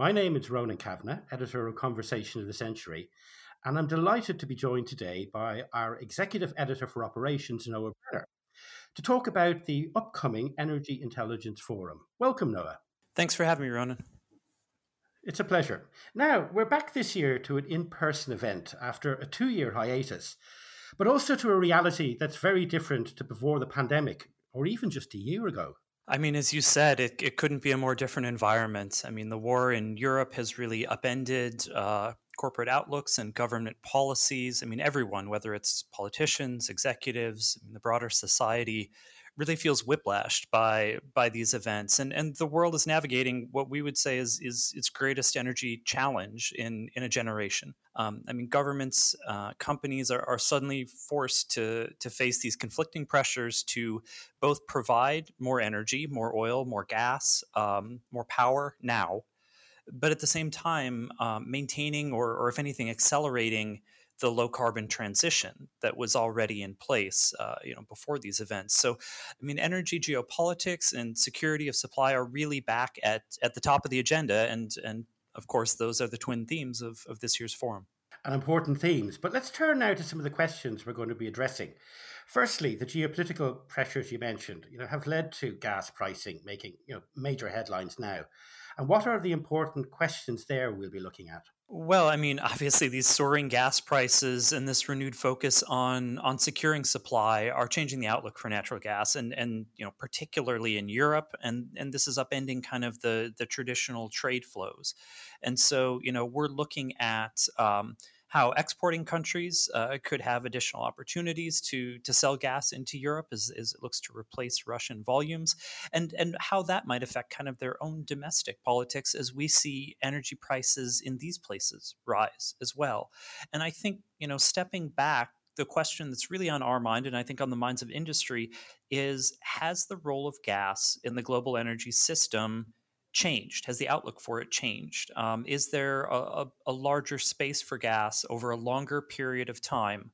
My name is Ronan Kavanagh, editor of Conversation of the Century, and I'm delighted to be joined today by our executive editor for operations, Noah Brenner, to talk about the upcoming Energy Intelligence Forum. Welcome, Noah. Thanks for having me, Ronan. It's a pleasure. Now, we're back this year to an in person event after a two year hiatus, but also to a reality that's very different to before the pandemic or even just a year ago. I mean, as you said, it, it couldn't be a more different environment. I mean, the war in Europe has really upended uh, corporate outlooks and government policies. I mean, everyone, whether it's politicians, executives, the broader society, really feels whiplashed by by these events and and the world is navigating what we would say is is its greatest energy challenge in in a generation. Um, I mean governments uh, companies are, are suddenly forced to to face these conflicting pressures to both provide more energy more oil more gas um, more power now but at the same time um, maintaining or, or if anything accelerating the low carbon transition that was already in place, uh, you know, before these events. So, I mean, energy geopolitics and security of supply are really back at at the top of the agenda, and and of course, those are the twin themes of of this year's forum. And important themes. But let's turn now to some of the questions we're going to be addressing. Firstly, the geopolitical pressures you mentioned, you know, have led to gas pricing making you know major headlines now. And what are the important questions there we'll be looking at? Well, I mean, obviously, these soaring gas prices and this renewed focus on on securing supply are changing the outlook for natural gas, and and you know, particularly in Europe, and and this is upending kind of the the traditional trade flows, and so you know, we're looking at. Um, how exporting countries uh, could have additional opportunities to to sell gas into Europe as, as it looks to replace Russian volumes, and and how that might affect kind of their own domestic politics as we see energy prices in these places rise as well. And I think you know stepping back the question that's really on our mind, and I think on the minds of industry, is has the role of gas in the global energy system changed? Has the outlook for it changed? Um, is there a, a, a, larger space for gas over a longer period of time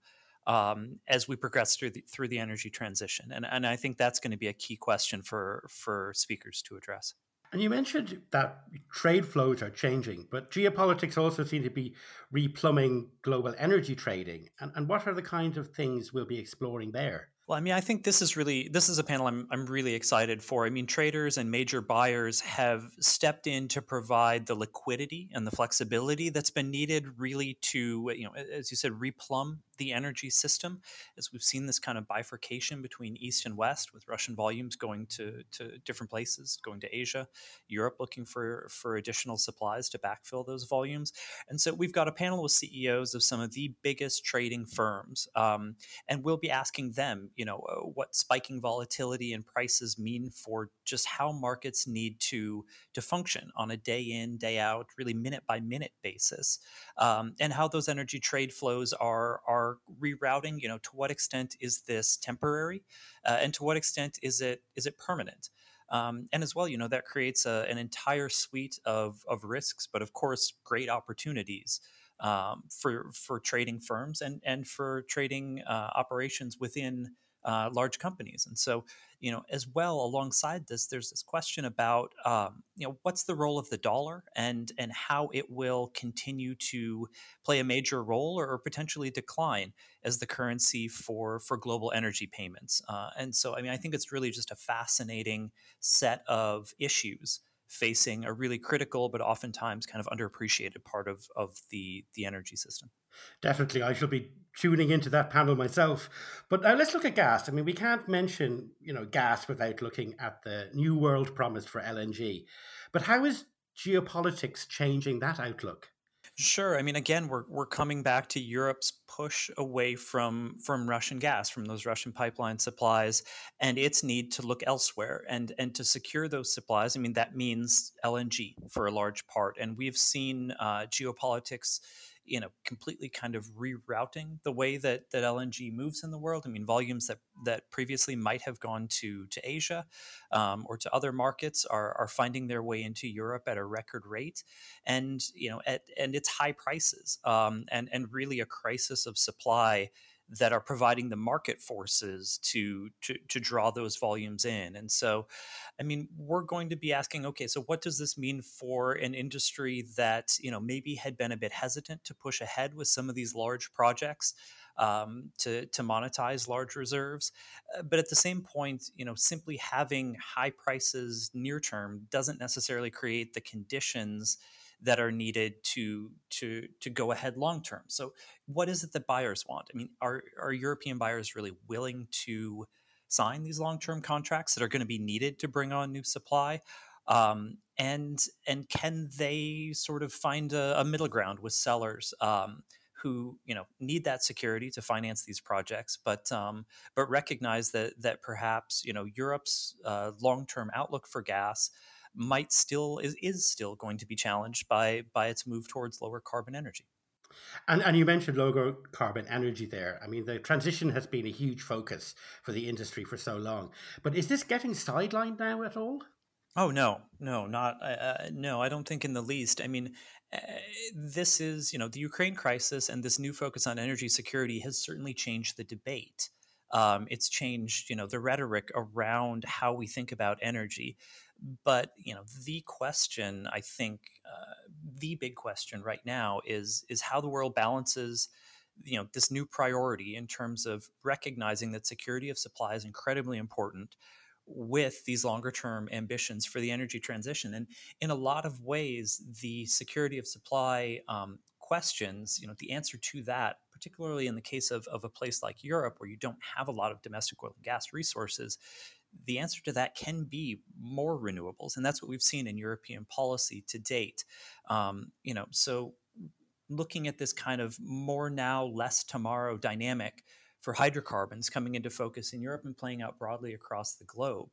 um, as we progress through the, through the energy transition? And, and I think that's going to be a key question for, for speakers to address. And you mentioned that trade flows are changing, but geopolitics also seem to be replumbing global energy trading. And, and what are the kinds of things we'll be exploring there? Well, I mean, I think this is really this is a panel I'm I'm really excited for. I mean, traders and major buyers have stepped in to provide the liquidity and the flexibility that's been needed really to, you know, as you said, replumb the energy system, as we've seen this kind of bifurcation between East and West, with Russian volumes going to, to different places, going to Asia, Europe looking for, for additional supplies to backfill those volumes. And so we've got a panel with CEOs of some of the biggest trading firms, um, and we'll be asking them, you know, uh, what spiking volatility and prices mean for just how markets need to to function on a day in, day out, really minute by minute basis, um, and how those energy trade flows are are rerouting you know to what extent is this temporary uh, and to what extent is it is it permanent? Um, and as well you know that creates a, an entire suite of, of risks but of course great opportunities um, for for trading firms and and for trading uh, operations within uh, large companies. And so, you know, as well alongside this, there's this question about, um, you know, what's the role of the dollar and and how it will continue to play a major role or, or potentially decline as the currency for for global energy payments. Uh, and so, I mean, I think it's really just a fascinating set of issues facing a really critical but oftentimes kind of underappreciated part of of the the energy system. Definitely, I shall be tuning into that panel myself. But now let's look at gas. I mean, we can't mention you know gas without looking at the new world promised for LNG. But how is geopolitics changing that outlook? Sure. I mean, again, we're we're coming back to Europe's push away from from Russian gas, from those Russian pipeline supplies, and its need to look elsewhere and and to secure those supplies. I mean, that means LNG for a large part, and we've seen uh, geopolitics you know completely kind of rerouting the way that that LNG moves in the world. I mean, volumes that that previously might have gone to to Asia um, or to other markets are are finding their way into Europe at a record rate, and you know at and it's high prices um, and and really a crisis of supply that are providing the market forces to, to to draw those volumes in. And so, I mean, we're going to be asking, okay, so what does this mean for an industry that you know maybe had been a bit hesitant to push ahead with some of these large projects? Um, to to monetize large reserves, uh, but at the same point, you know, simply having high prices near term doesn't necessarily create the conditions that are needed to to to go ahead long term. So, what is it that buyers want? I mean, are are European buyers really willing to sign these long term contracts that are going to be needed to bring on new supply? Um, and and can they sort of find a, a middle ground with sellers? Um, who you know need that security to finance these projects, but um, but recognize that that perhaps you know Europe's uh, long term outlook for gas might still is, is still going to be challenged by by its move towards lower carbon energy. And, and you mentioned lower carbon energy there. I mean, the transition has been a huge focus for the industry for so long. But is this getting sidelined now at all? Oh no, no, not uh, uh no. I don't think in the least. I mean, uh, this is you know the Ukraine crisis and this new focus on energy security has certainly changed the debate. Um, it's changed you know the rhetoric around how we think about energy. But you know, the question I think uh, the big question right now is is how the world balances you know this new priority in terms of recognizing that security of supply is incredibly important with these longer term ambitions for the energy transition. And in a lot of ways the security of supply um, questions you know the answer to that particularly in the case of, of a place like europe where you don't have a lot of domestic oil and gas resources the answer to that can be more renewables, and that's what we've seen in European policy to date. Um, you know, so looking at this kind of more now, less tomorrow dynamic for hydrocarbons coming into focus in Europe and playing out broadly across the globe.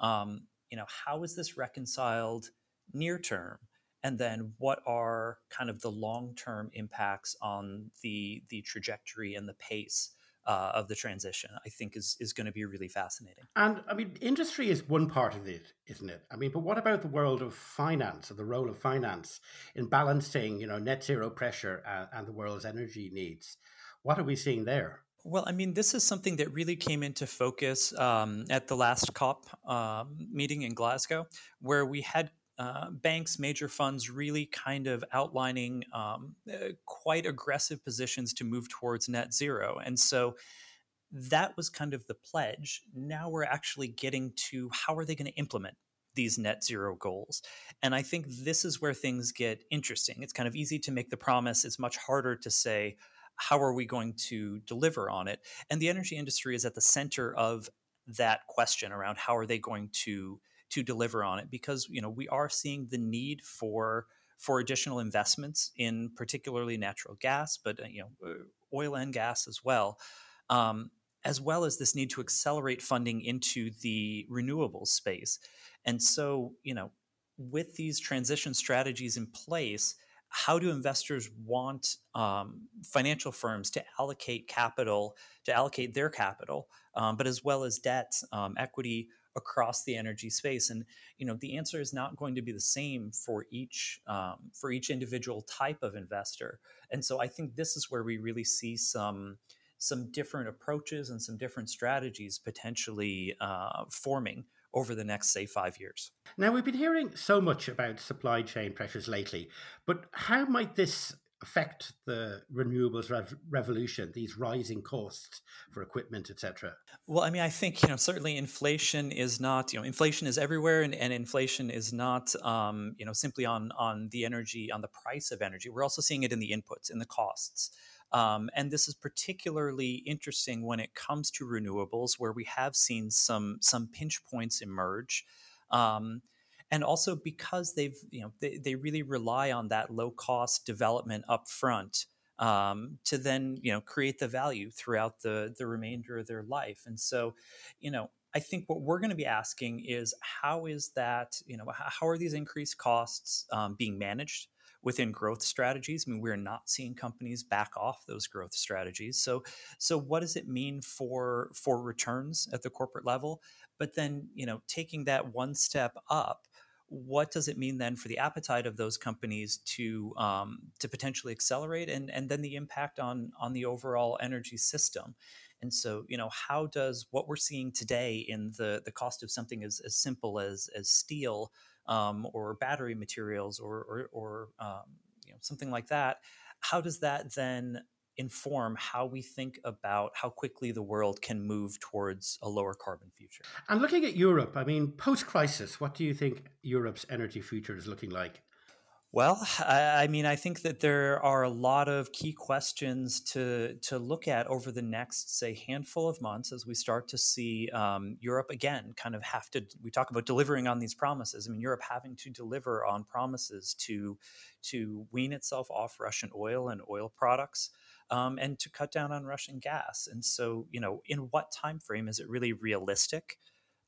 Um, you know, how is this reconciled near term? And then what are kind of the long term impacts on the the trajectory and the pace uh, of the transition, I think is is going to be really fascinating. And I mean, industry is one part of it, isn't it? I mean, but what about the world of finance or the role of finance in balancing, you know, net zero pressure and, and the world's energy needs? What are we seeing there? Well, I mean, this is something that really came into focus um, at the last COP um, meeting in Glasgow, where we had uh, banks, major funds really kind of outlining um, uh, quite aggressive positions to move towards net zero. And so that was kind of the pledge. Now we're actually getting to how are they going to implement these net zero goals? And I think this is where things get interesting. It's kind of easy to make the promise, it's much harder to say, how are we going to deliver on it? And the energy industry is at the center of that question around how are they going to to deliver on it because you know we are seeing the need for for additional investments in particularly natural gas, but uh, you know uh, oil and gas as well, um, as well as this need to accelerate funding into the renewables space. And so you know with these transition strategies in place, how do investors want um, financial firms to allocate capital, to allocate their capital, um, but as well as debt, um, equity across the energy space and you know the answer is not going to be the same for each um, for each individual type of investor. And so i think this is where we really see some some different approaches and some different strategies potentially uh, forming over the next say five years. Now we've been hearing so much about supply chain pressures lately but how might this affect the renewables rev- revolution these rising costs for equipment etc well i mean i think you know certainly inflation is not you know inflation is everywhere and, and inflation is not um, you know simply on on the energy on the price of energy. We're also seeing it in the inputs in the costs. Um, and this is particularly interesting when it comes to renewables where we have seen some some pinch points emerge. Um, and also because they've you know they, they really rely on that low cost development up front um, to then you know create the value throughout the the remainder of their life and so you know i think what we're going to be asking is how is that you know how are these increased costs um, being managed within growth strategies. I mean, we're not seeing companies back off those growth strategies. So, so what does it mean for for returns at the corporate level? But then, you know, taking that one step up, what does it mean then for the appetite of those companies to um, to potentially accelerate and and then the impact on on the overall energy system? And so you know how does what we're seeing today in the the cost of something as, as simple as as steel um, or battery materials or or, or um, you know something like that how does that then inform how we think about how quickly the world can move towards a lower carbon future. And looking at Europe, I mean, post crisis, what do you think Europe's energy future is looking like? Well, I, I, mean, I think that there are a lot of key questions to to look at over the next, say, handful of months as we start to see um, Europe again kind of have to. We talk about delivering on these promises. I mean, Europe having to deliver on promises to to wean itself off Russian oil and oil products um, and to cut down on Russian gas. And so, you know, in what time frame is it really realistic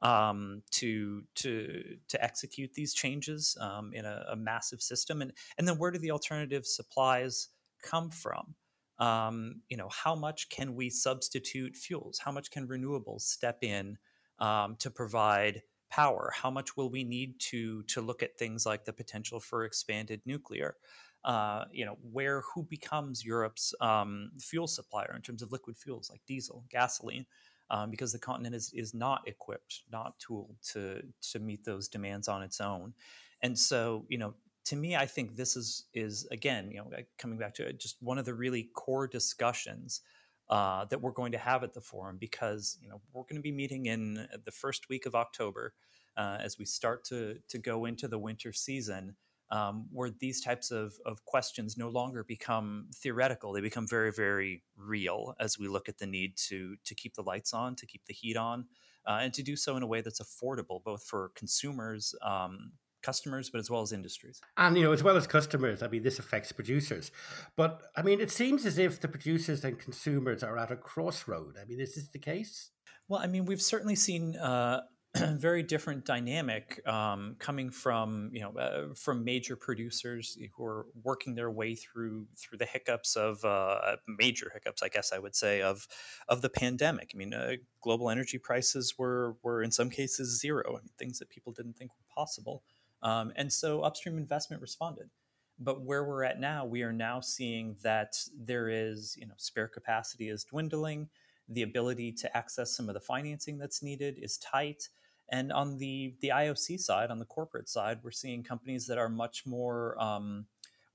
um, to to to execute these changes um, in a, a, massive system? And and then where do the alternative supplies come from? Um, you know, how much can we substitute fuels? How much can renewables step in um, to provide power? How much will we need to to look at things like the potential for expanded nuclear? Uh, you know, where who becomes Europe's um, fuel supplier in terms of liquid fuels like diesel, gasoline, um, because the continent is is not equipped, not tooled to to meet those demands on its own, and so you know. To me, I think this is is again, you know, coming back to it, just one of the really core discussions uh, that we're going to have at the forum because you know we're going to be meeting in the first week of October uh, as we start to to go into the winter season um, where these types of, of questions no longer become theoretical. They become very, very real as we look at the need to, to keep the lights on, to keep the heat on, uh, and to do so in a way that's affordable both for consumers, um, customers, but as well as industries. And, you know, as well as customers, I mean, this affects producers. But, I mean, it seems as if the producers and consumers are at a crossroad. I mean, is this the case? Well, I mean, we've certainly seen uh, very different dynamic um, coming from you know uh, from major producers who are working their way through through the hiccups of uh, major hiccups, I guess I would say of of the pandemic. I mean, uh, global energy prices were were in some cases zero. I mean, things that people didn't think were possible, um, and so upstream investment responded. But where we're at now, we are now seeing that there is you know spare capacity is dwindling. The ability to access some of the financing that's needed is tight and on the the IOC side, on the corporate side, we're seeing companies that are much more um,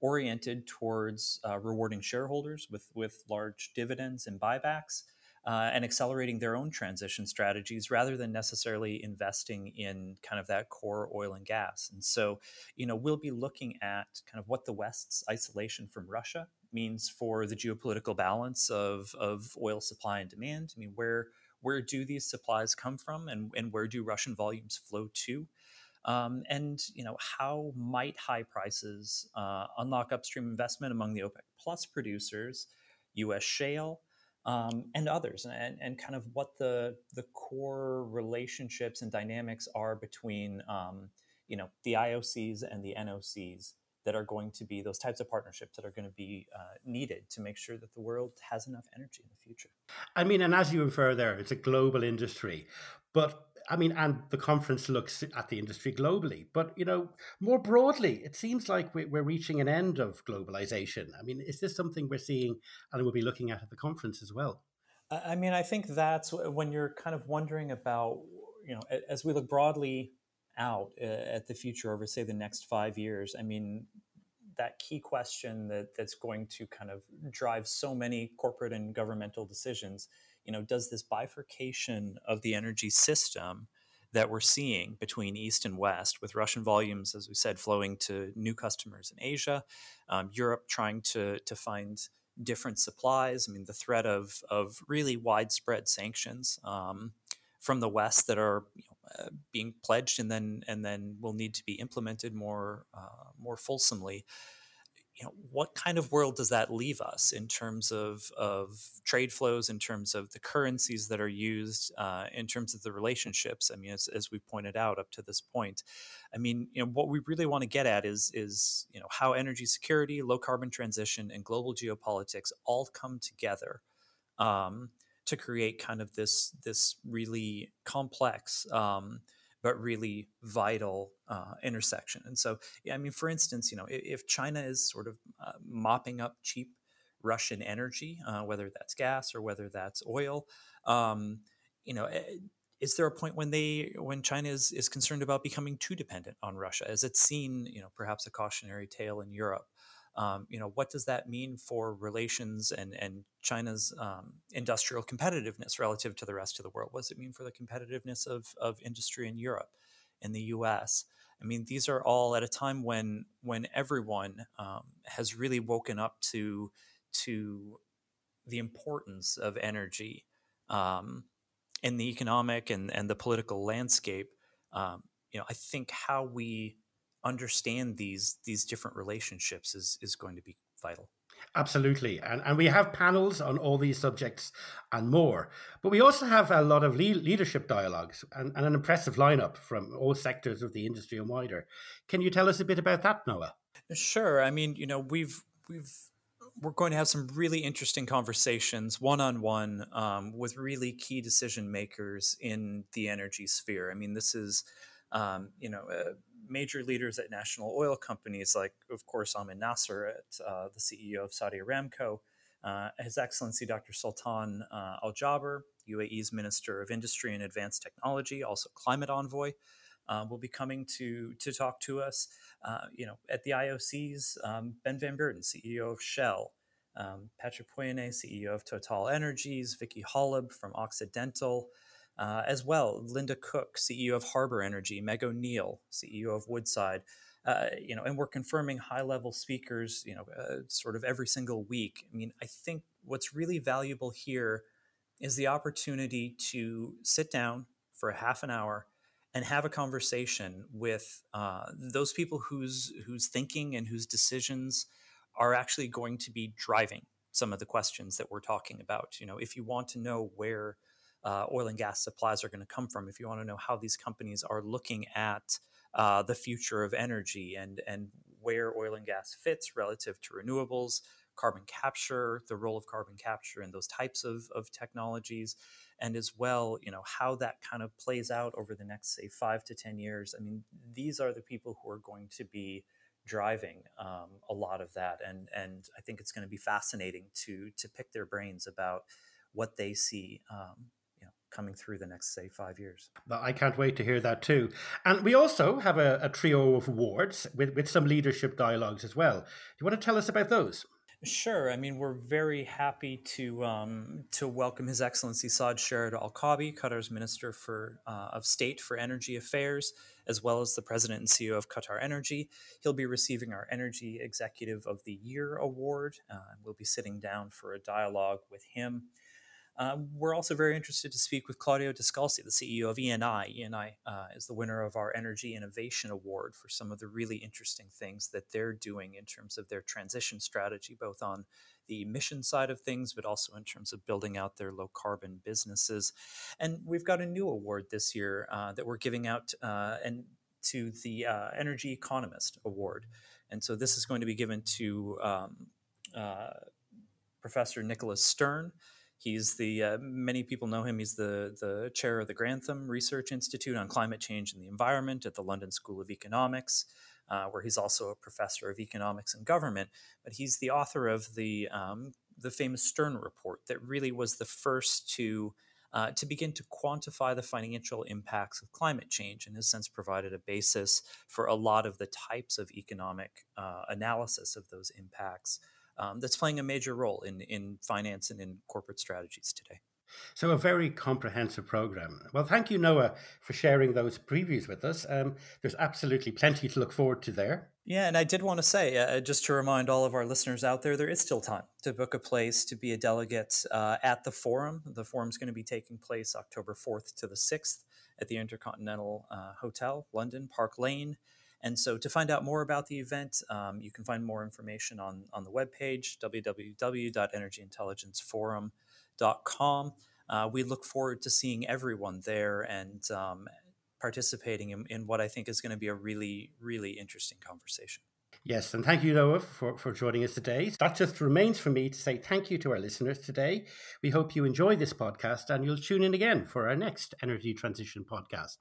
oriented towards uh, rewarding shareholders with with large dividends and buybacks. Uh, and accelerating their own transition strategies rather than necessarily investing in kind of that core oil and gas. And so, you know, we'll be looking at kind of what the West's isolation from Russia means for the geopolitical balance of, of oil supply and demand. I mean, where where do these supplies come from and, and where do Russian volumes flow to? Um, and you know how might high prices uh, unlock upstream investment among the OPEC plus producers, U.S. shale, um, and others, and, and kind of what the the core relationships and dynamics are between um, you know the IOCs and the NOCs that are going to be those types of partnerships that are going to be uh, needed to make sure that the world has enough energy in the future. I mean, and as you refer there, it's a global industry, but I mean, and the conference looks at the industry globally, but you know, more broadly, it seems like we're reaching an end of globalization. I mean, is this something we're seeing and we'll be looking at at the conference as well? I mean, I think that's when you're kind of wondering about, you know, as we look broadly out uh, at the future over, say, the next five years, I mean, that key question that that's going to kind of drive so many corporate and governmental decisions, you know, does this bifurcation of the energy system that we're seeing between East and West, with Russian volumes, as we said, flowing to new customers in Asia, um, Europe trying to to find different supplies. I mean, the threat of of really widespread sanctions um, from the West that are you know, uh, being pledged and then and then will need to be implemented more uh, more fulsomely. You know what kind of world does that leave us in terms of of trade flows in terms of the currencies that are used uh, in terms of the relationships? I mean as, as we pointed out up to this point i mean you know what we really want to get at is is you know how energy security low carbon transition and global geopolitics all come together. Um, to create kind of this this really complex um, but really vital uh, intersection. And so, yeah, I mean, for instance, you know, if, if China is sort of uh, mopping up cheap Russian energy, uh, whether that's gas or whether that's oil, um, you know, eh, is there a point when they when China is, is concerned about becoming too dependent on Russia? As it's seen, you know, perhaps a cautionary tale in Europe. Um, you know, what does that mean for relations and and China's um, industrial competitiveness relative to the rest of the world? What does it mean for the competitiveness of of industry in Europe, in the U.S.? I mean, these are all at a time when when everyone um, has really woken up to to the importance of energy um, in the economic and, and the political landscape, um, you know, I think how we understand these these different relationships is is going to be vital. Absolutely. And, and we have panels on all these subjects and more. But we also have a lot of le- leadership dialogues and, and, an impressive lineup from all sectors of the industry and wider. Can you tell us a bit about that, Noah? Sure. I mean, you know, we've we've we're going to have some really interesting conversations one on one with really key decision makers in the energy sphere. I mean, this is, um, you know, uh, major leaders at national oil companies, like, of course, Amin Nasser, at, uh, the CEO of Saudi Aramco, uh, His Excellency Dr. Sultan uh, Al Jaber, UAE's Minister of Industry and Advanced Technology, also climate envoy. Uh, will be coming to to talk to us. Uh, you know, at the IOCs, um, Ben Van Beurden, CEO of Shell, um, Patrick Pouyanné, CEO of Total Energies, Vicki Hollub from Occidental, uh, as well Linda Cook, CEO of Harbour Energy, Meg O'Neill, CEO of Woodside. Uh, you know, and we're confirming high-level speakers, you know, uh, sort of every single week. I mean, I think what's really valuable here is the opportunity to sit down for a half an hour and have a conversation with uh, those people whose whose thinking and whose decisions are actually going to be driving some of the questions that we're talking about. You know, if you want to know where uh, oil and gas supplies are going to come from, if you want to know how these companies are looking at uh, the future of energy and and where oil and gas fits relative to renewables, carbon capture, the role of carbon capture and those types of, of technologies, and as well, you know, how that kind of plays out over the next, say, five to 10 years. I mean, these are the people who are going to be driving um, a lot of that. And, and I think it's going to be fascinating to, to pick their brains about what they see um, coming through the next, say, five years. I can't wait to hear that too. And we also have a, a, trio of awards with, with some leadership dialogues as well. Do you want to tell us about those? Sure. I mean, we're very happy to um, to welcome His Excellency Saad Sherida Al Kaabi, Qatar's Minister for uh, of State for Energy Affairs, as well as the President and CEO of Qatar Energy. He'll be receiving our Energy Executive of the Year award. Uh, we'll be sitting down for a dialogue with him. Um, we're also very interested to speak with Claudio Descalzi, the CEO of ENI. ENI uh, is the winner of our Energy Innovation Award for some of the really interesting things that they're doing in terms of their transition strategy, both on the emission side of things, but also in terms of building out their low carbon businesses. And we've got a new award this year uh, that we're giving out uh, and to the uh, Energy Economist Award. And so this is going to be given to um, uh, Professor Nicholas Stern. He's the uh, many people know him. He's the the chair of the Grantham Research Institute on Climate Change and the Environment at the London School of Economics, uh, where he's also a professor of economics and government. But he's the author of the um, the famous Stern report that really was the first to uh, to begin to quantify the financial impacts of climate change, and has since provided a basis for a lot of the types of economic uh, analysis of those impacts um, that's playing a major role in, in finance and in corporate strategies today. So, a very comprehensive program. Well, thank you, Noah, for sharing those previews with us. Um, there's absolutely plenty to look forward to there. Yeah, and I did want to say, uh, just to remind all of our listeners out there, there is still time to book a place to be a delegate uh, at the forum. The forum is going to be taking place October 4th to the 6th at the Intercontinental uh, Hotel, London, Park Lane. And so to find out more about the event, um, you can find more information on, on the webpage, www.energyintelligenceforum.com. Uh, we look forward to seeing everyone there and um, participating in, in what I think is going to be a really, really interesting conversation. Yes, and thank you, Noah, for, for joining us today. That just remains for me to say thank you to our listeners today. We hope you enjoy this podcast and you'll tune in again for our next Energy Transition podcast.